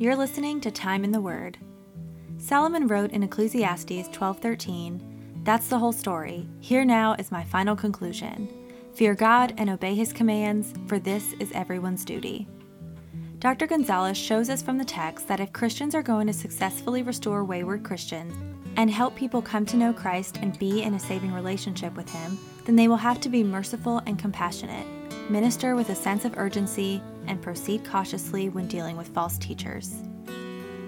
You're listening to Time in the Word. Solomon wrote in Ecclesiastes 12:13, "That's the whole story. Here now is my final conclusion. Fear God and obey his commands, for this is everyone's duty." Dr. Gonzalez shows us from the text that if Christians are going to successfully restore wayward Christians and help people come to know Christ and be in a saving relationship with him, then they will have to be merciful and compassionate, minister with a sense of urgency, and proceed cautiously when dealing with false teachers.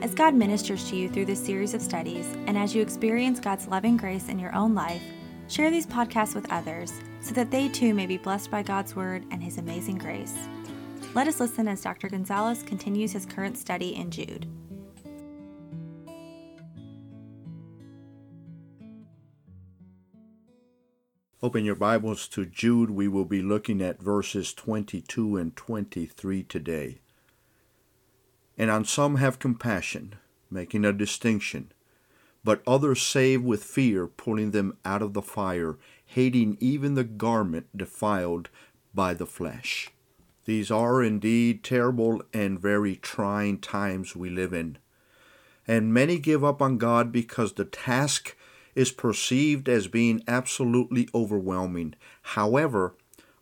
As God ministers to you through this series of studies, and as you experience God's loving grace in your own life, share these podcasts with others so that they too may be blessed by God's Word and His amazing grace. Let us listen as Dr. Gonzalez continues his current study in Jude. Open your Bibles to Jude. We will be looking at verses 22 and 23 today. And on some have compassion, making a distinction, but others save with fear, pulling them out of the fire, hating even the garment defiled by the flesh. These are indeed terrible and very trying times we live in. And many give up on God because the task is perceived as being absolutely overwhelming. However,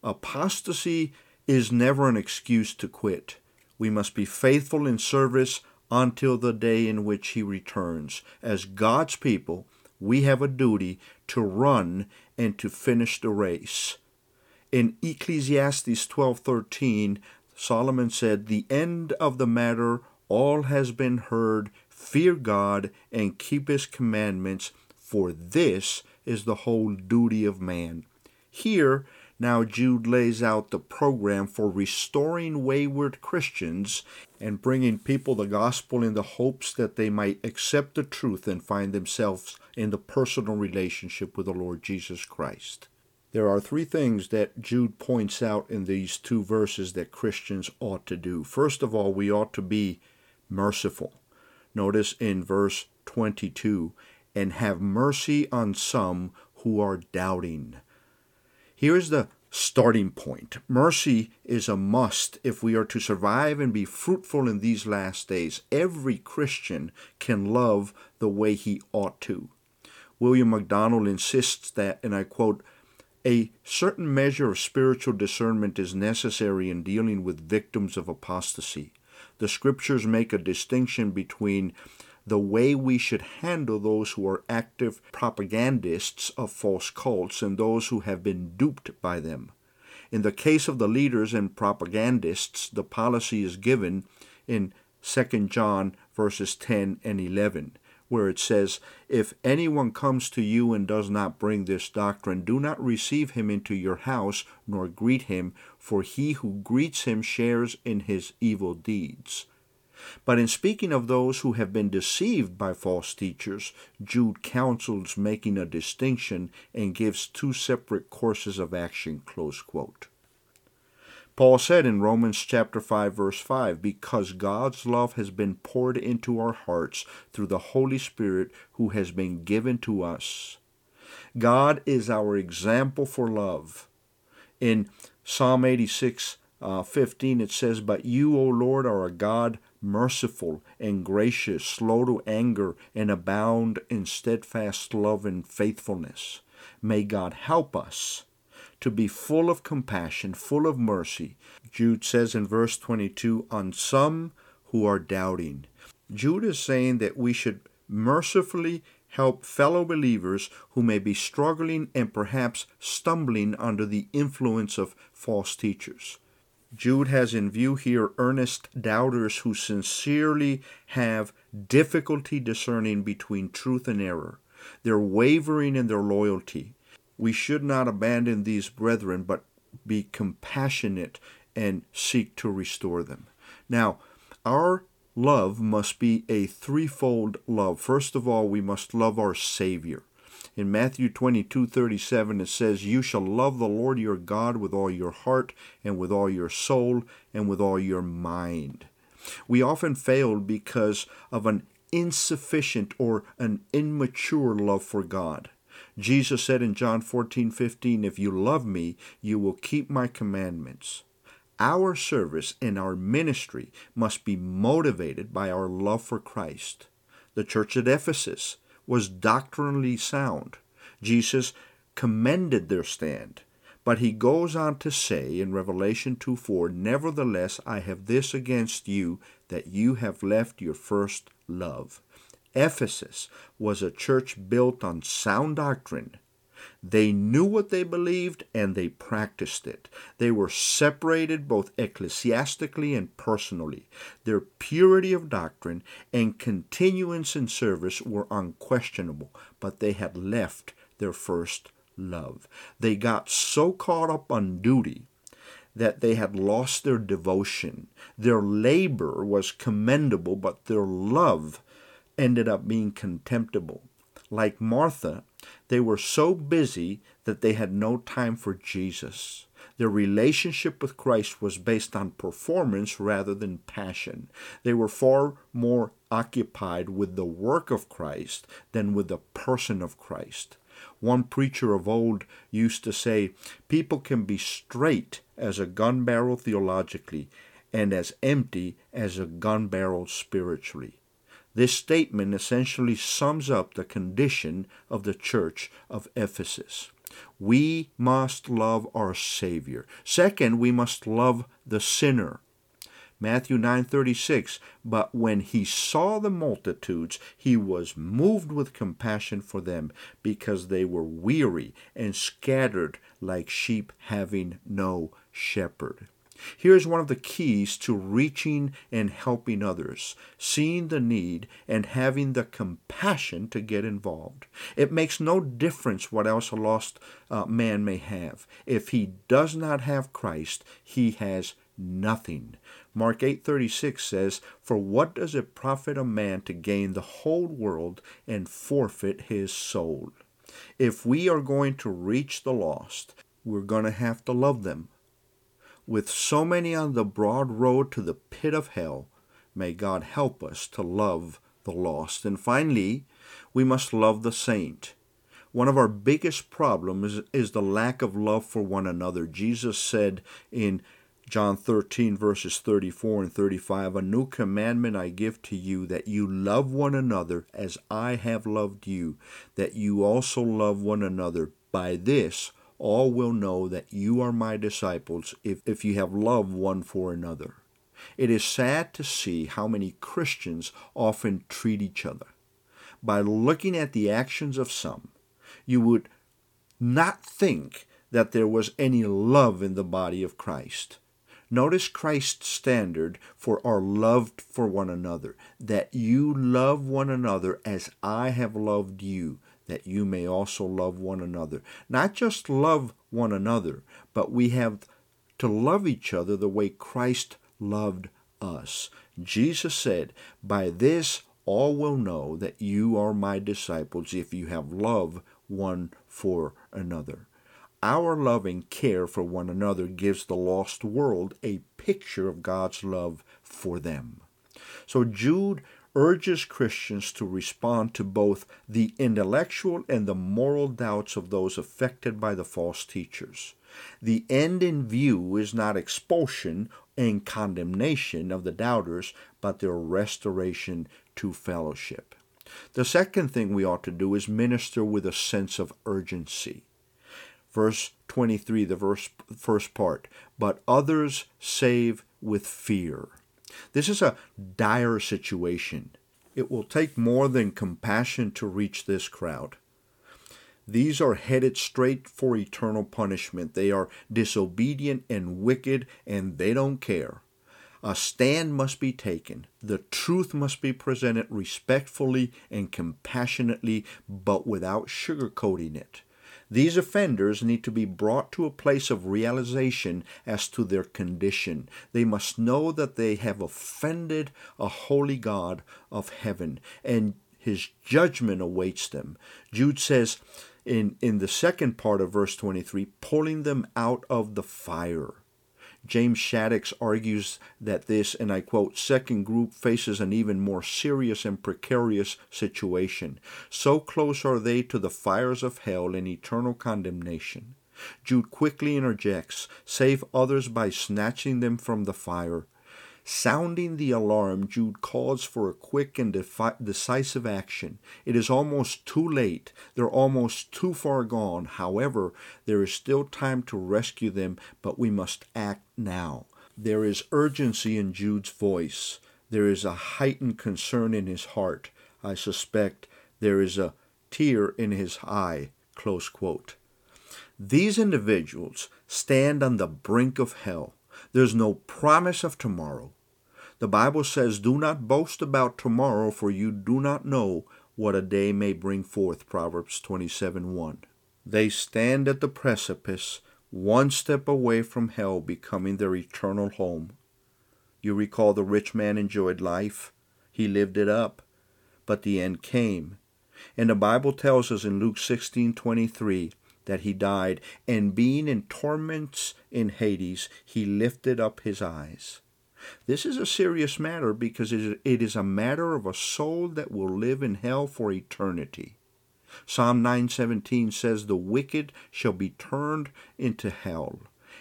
apostasy is never an excuse to quit. We must be faithful in service until the day in which He returns. As God's people, we have a duty to run and to finish the race. In Ecclesiastes 12:13, Solomon said, "The end of the matter all has been heard. Fear God and keep his commandments, for this is the whole duty of man. Here, now Jude lays out the program for restoring wayward Christians and bringing people the gospel in the hopes that they might accept the truth and find themselves in the personal relationship with the Lord Jesus Christ. There are three things that Jude points out in these two verses that Christians ought to do. First of all, we ought to be merciful. Notice in verse 22 and have mercy on some who are doubting. Here's the starting point. Mercy is a must if we are to survive and be fruitful in these last days. Every Christian can love the way he ought to. William MacDonald insists that, and I quote, a certain measure of spiritual discernment is necessary in dealing with victims of apostasy. The scriptures make a distinction between the way we should handle those who are active propagandists of false cults and those who have been duped by them. In the case of the leaders and propagandists, the policy is given in 2 John verses 10 and 11, where it says, If anyone comes to you and does not bring this doctrine, do not receive him into your house, nor greet him, for he who greets him shares in his evil deeds. But in speaking of those who have been deceived by false teachers, Jude counsels making a distinction and gives two separate courses of action. Paul said in Romans chapter 5 verse 5, because God's love has been poured into our hearts through the Holy Spirit who has been given to us. God is our example for love. In Psalm 86 uh, 15 it says, But you, O Lord, are a God merciful and gracious, slow to anger, and abound in steadfast love and faithfulness. May God help us to be full of compassion, full of mercy. Jude says in verse 22 on some who are doubting. Jude is saying that we should mercifully help fellow believers who may be struggling and perhaps stumbling under the influence of false teachers. Jude has in view here earnest doubters who sincerely have difficulty discerning between truth and error. They're wavering in their loyalty. We should not abandon these brethren, but be compassionate and seek to restore them. Now, our love must be a threefold love. First of all, we must love our Savior. In Matthew 22 37, it says, You shall love the Lord your God with all your heart, and with all your soul, and with all your mind. We often fail because of an insufficient or an immature love for God. Jesus said in John 14 15, If you love me, you will keep my commandments. Our service and our ministry must be motivated by our love for Christ. The church at Ephesus was doctrinally sound. Jesus commended their stand. But he goes on to say in Revelation 2 4, Nevertheless, I have this against you, that you have left your first love. Ephesus was a church built on sound doctrine. They knew what they believed and they practiced it. They were separated both ecclesiastically and personally. Their purity of doctrine and continuance in service were unquestionable, but they had left their first love. They got so caught up on duty that they had lost their devotion. Their labor was commendable, but their love ended up being contemptible. Like Martha, they were so busy that they had no time for Jesus. Their relationship with Christ was based on performance rather than passion. They were far more occupied with the work of Christ than with the person of Christ. One preacher of old used to say, People can be straight as a gun barrel theologically and as empty as a gun barrel spiritually. This statement essentially sums up the condition of the church of Ephesus. We must love our Savior. Second, we must love the sinner. Matthew 9:36 But when he saw the multitudes he was moved with compassion for them because they were weary and scattered like sheep having no shepherd. Here's one of the keys to reaching and helping others seeing the need and having the compassion to get involved. It makes no difference what else a lost uh, man may have. If he does not have Christ, he has nothing. Mark 8:36 says, "For what does it profit a man to gain the whole world and forfeit his soul?" If we are going to reach the lost, we're going to have to love them. With so many on the broad road to the pit of hell, may God help us to love the lost. And finally, we must love the saint. One of our biggest problems is, the lack of love for one another. Jesus said in John 13, verses 34 and 35 A new commandment I give to you, that you love one another as I have loved you, that you also love one another. By this, all will know that you are my disciples if, if you have love one for another. It is sad to see how many Christians often treat each other. By looking at the actions of some, you would not think that there was any love in the body of Christ. Notice Christ's standard for our love for one another, that you love one another as I have loved you, that you may also love one another. Not just love one another, but we have to love each other the way Christ loved us. Jesus said, By this all will know that you are my disciples if you have love one for another. Our loving care for one another gives the lost world a picture of God's love for them. So Jude urges Christians to respond to both the intellectual and the moral doubts of those affected by the false teachers. The end in view is not expulsion and condemnation of the doubters, but their restoration to fellowship. The second thing we ought to do is minister with a sense of urgency verse 23, the verse, first part. But others save with fear. This is a dire situation. It will take more than compassion to reach this crowd. These are headed straight for eternal punishment. They are disobedient and wicked, and they don't care. A stand must be taken. The truth must be presented respectfully and compassionately, but without sugarcoating it. These offenders need to be brought to a place of realization as to their condition. They must know that they have offended a holy God of heaven, and his judgment awaits them. Jude says in, in the second part of verse 23 pulling them out of the fire. James Shaddix argues that this, and I quote, second group faces an even more serious and precarious situation. So close are they to the fires of hell and eternal condemnation. Jude quickly interjects save others by snatching them from the fire. Sounding the alarm, Jude calls for a quick and defi- decisive action. It is almost too late. They're almost too far gone. However, there is still time to rescue them, but we must act now. There is urgency in Jude's voice. There is a heightened concern in his heart. I suspect there is a tear in his eye. Close quote. These individuals stand on the brink of hell. There's no promise of tomorrow. The Bible says, Do not boast about tomorrow, for you do not know what a day may bring forth. Proverbs 27 1. They stand at the precipice, one step away from hell becoming their eternal home. You recall the rich man enjoyed life, he lived it up, but the end came. And the Bible tells us in Luke 16 23 that he died, and being in torments in Hades, he lifted up his eyes. This is a serious matter because it is a matter of a soul that will live in hell for eternity. Psalm 9:17 says the wicked shall be turned into hell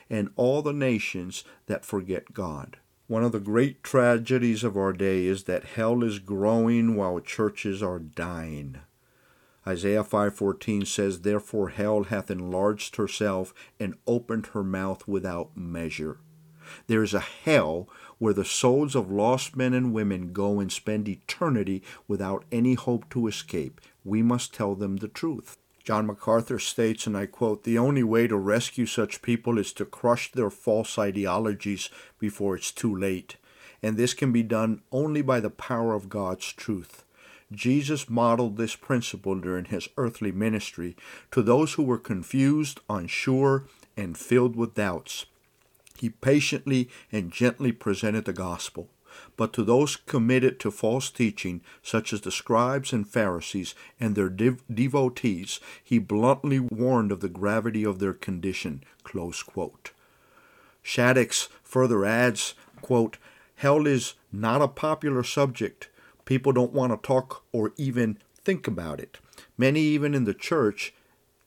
and all the nations that forget God. One of the great tragedies of our day is that hell is growing while churches are dying. Isaiah 5:14 says therefore hell hath enlarged herself and opened her mouth without measure. There is a hell where the souls of lost men and women go and spend eternity without any hope to escape. We must tell them the truth. John MacArthur states, and I quote, The only way to rescue such people is to crush their false ideologies before it's too late. And this can be done only by the power of God's truth. Jesus modeled this principle during his earthly ministry to those who were confused, unsure, and filled with doubts. He patiently and gently presented the gospel. But to those committed to false teaching, such as the scribes and Pharisees and their dev- devotees, he bluntly warned of the gravity of their condition. Shaddix further adds, quote, Hell is not a popular subject. People don't want to talk or even think about it. Many, even in the church,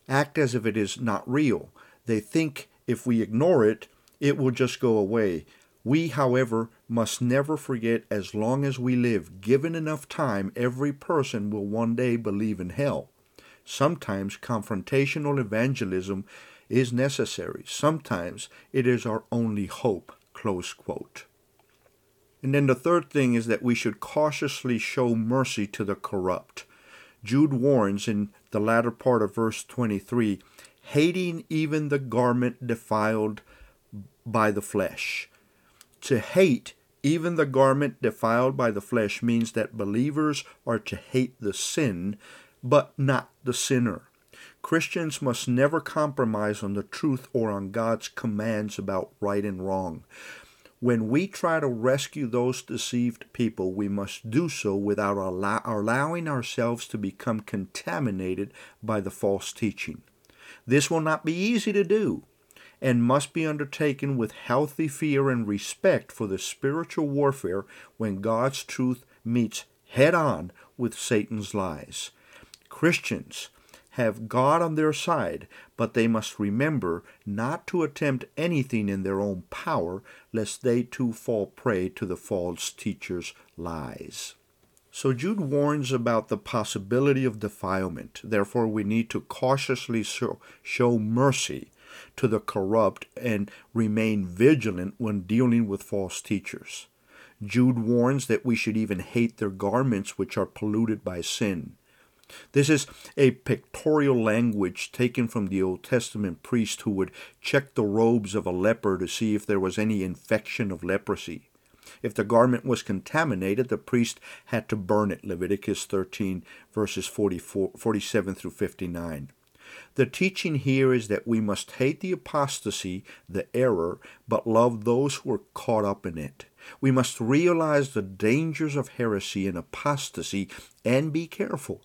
act as if it is not real. They think if we ignore it, it will just go away. We, however, must never forget as long as we live, given enough time, every person will one day believe in hell. Sometimes confrontational evangelism is necessary. Sometimes it is our only hope. Close quote. And then the third thing is that we should cautiously show mercy to the corrupt. Jude warns in the latter part of verse 23 hating even the garment defiled by the flesh. To hate even the garment defiled by the flesh means that believers are to hate the sin, but not the sinner. Christians must never compromise on the truth or on God's commands about right and wrong. When we try to rescue those deceived people, we must do so without allow- allowing ourselves to become contaminated by the false teaching. This will not be easy to do and must be undertaken with healthy fear and respect for the spiritual warfare when God's truth meets head on with Satan's lies. Christians have God on their side, but they must remember not to attempt anything in their own power, lest they too fall prey to the false teacher's lies. So Jude warns about the possibility of defilement. Therefore, we need to cautiously show, mercy to the corrupt and remain vigilant when dealing with false teachers. Jude warns that we should even hate their garments which are polluted by sin. This is a pictorial language taken from the Old Testament priest who would check the robes of a leper to see if there was any infection of leprosy. If the garment was contaminated, the priest had to burn it. Leviticus 13, verses 44, 47 through 59. The teaching here is that we must hate the apostasy, the error, but love those who are caught up in it. We must realize the dangers of heresy and apostasy and be careful.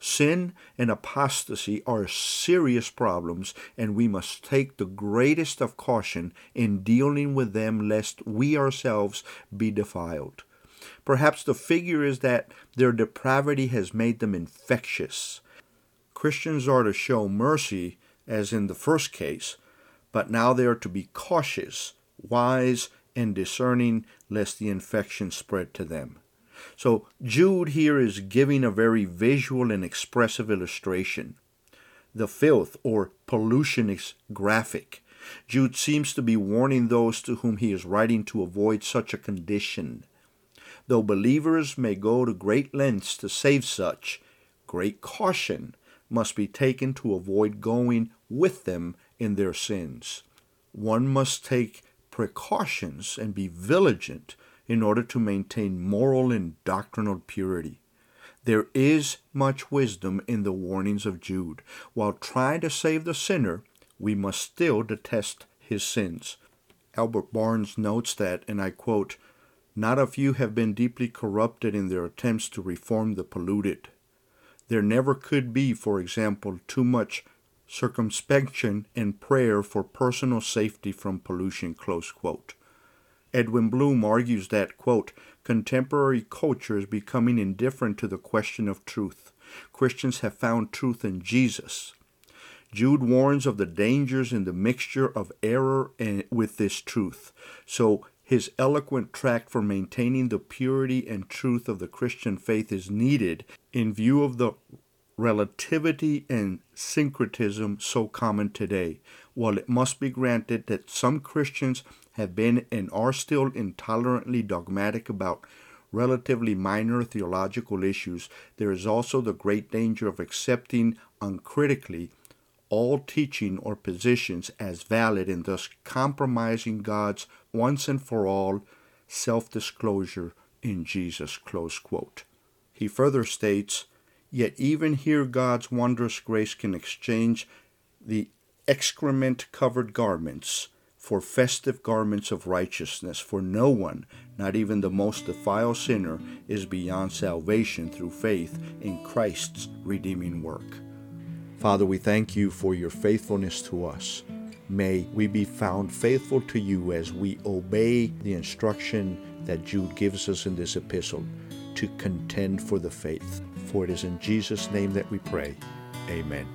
Sin and apostasy are serious problems, and we must take the greatest of caution in dealing with them lest we ourselves be defiled. Perhaps the figure is that their depravity has made them infectious. Christians are to show mercy as in the first case, but now they are to be cautious, wise, and discerning lest the infection spread to them. So Jude here is giving a very visual and expressive illustration. The filth or pollution is graphic. Jude seems to be warning those to whom he is writing to avoid such a condition. Though believers may go to great lengths to save such, great caution must be taken to avoid going with them in their sins. One must take precautions and be vigilant in order to maintain moral and doctrinal purity. There is much wisdom in the warnings of Jude. While trying to save the sinner, we must still detest his sins. Albert Barnes notes that, and I quote, Not a few have been deeply corrupted in their attempts to reform the polluted. There never could be, for example, too much circumspection and prayer for personal safety from pollution. Close quote. Edwin Blum argues that, quote, contemporary culture is becoming indifferent to the question of truth. Christians have found truth in Jesus. Jude warns of the dangers in the mixture of error and with this truth. So his eloquent tract for maintaining the purity and truth of the Christian faith is needed in view of the relativity and syncretism so common today. While it must be granted that some Christians have been and are still intolerantly dogmatic about relatively minor theological issues, there is also the great danger of accepting uncritically all teaching or positions as valid and thus compromising God's once and for all self disclosure in Jesus. He further states, Yet even here God's wondrous grace can exchange the excrement covered garments for festive garments of righteousness. For no one, not even the most defiled sinner, is beyond salvation through faith in Christ's redeeming work. Father, we thank you for your faithfulness to us. May we be found faithful to you as we obey the instruction that Jude gives us in this epistle to contend for the faith. For it is in Jesus' name that we pray. Amen.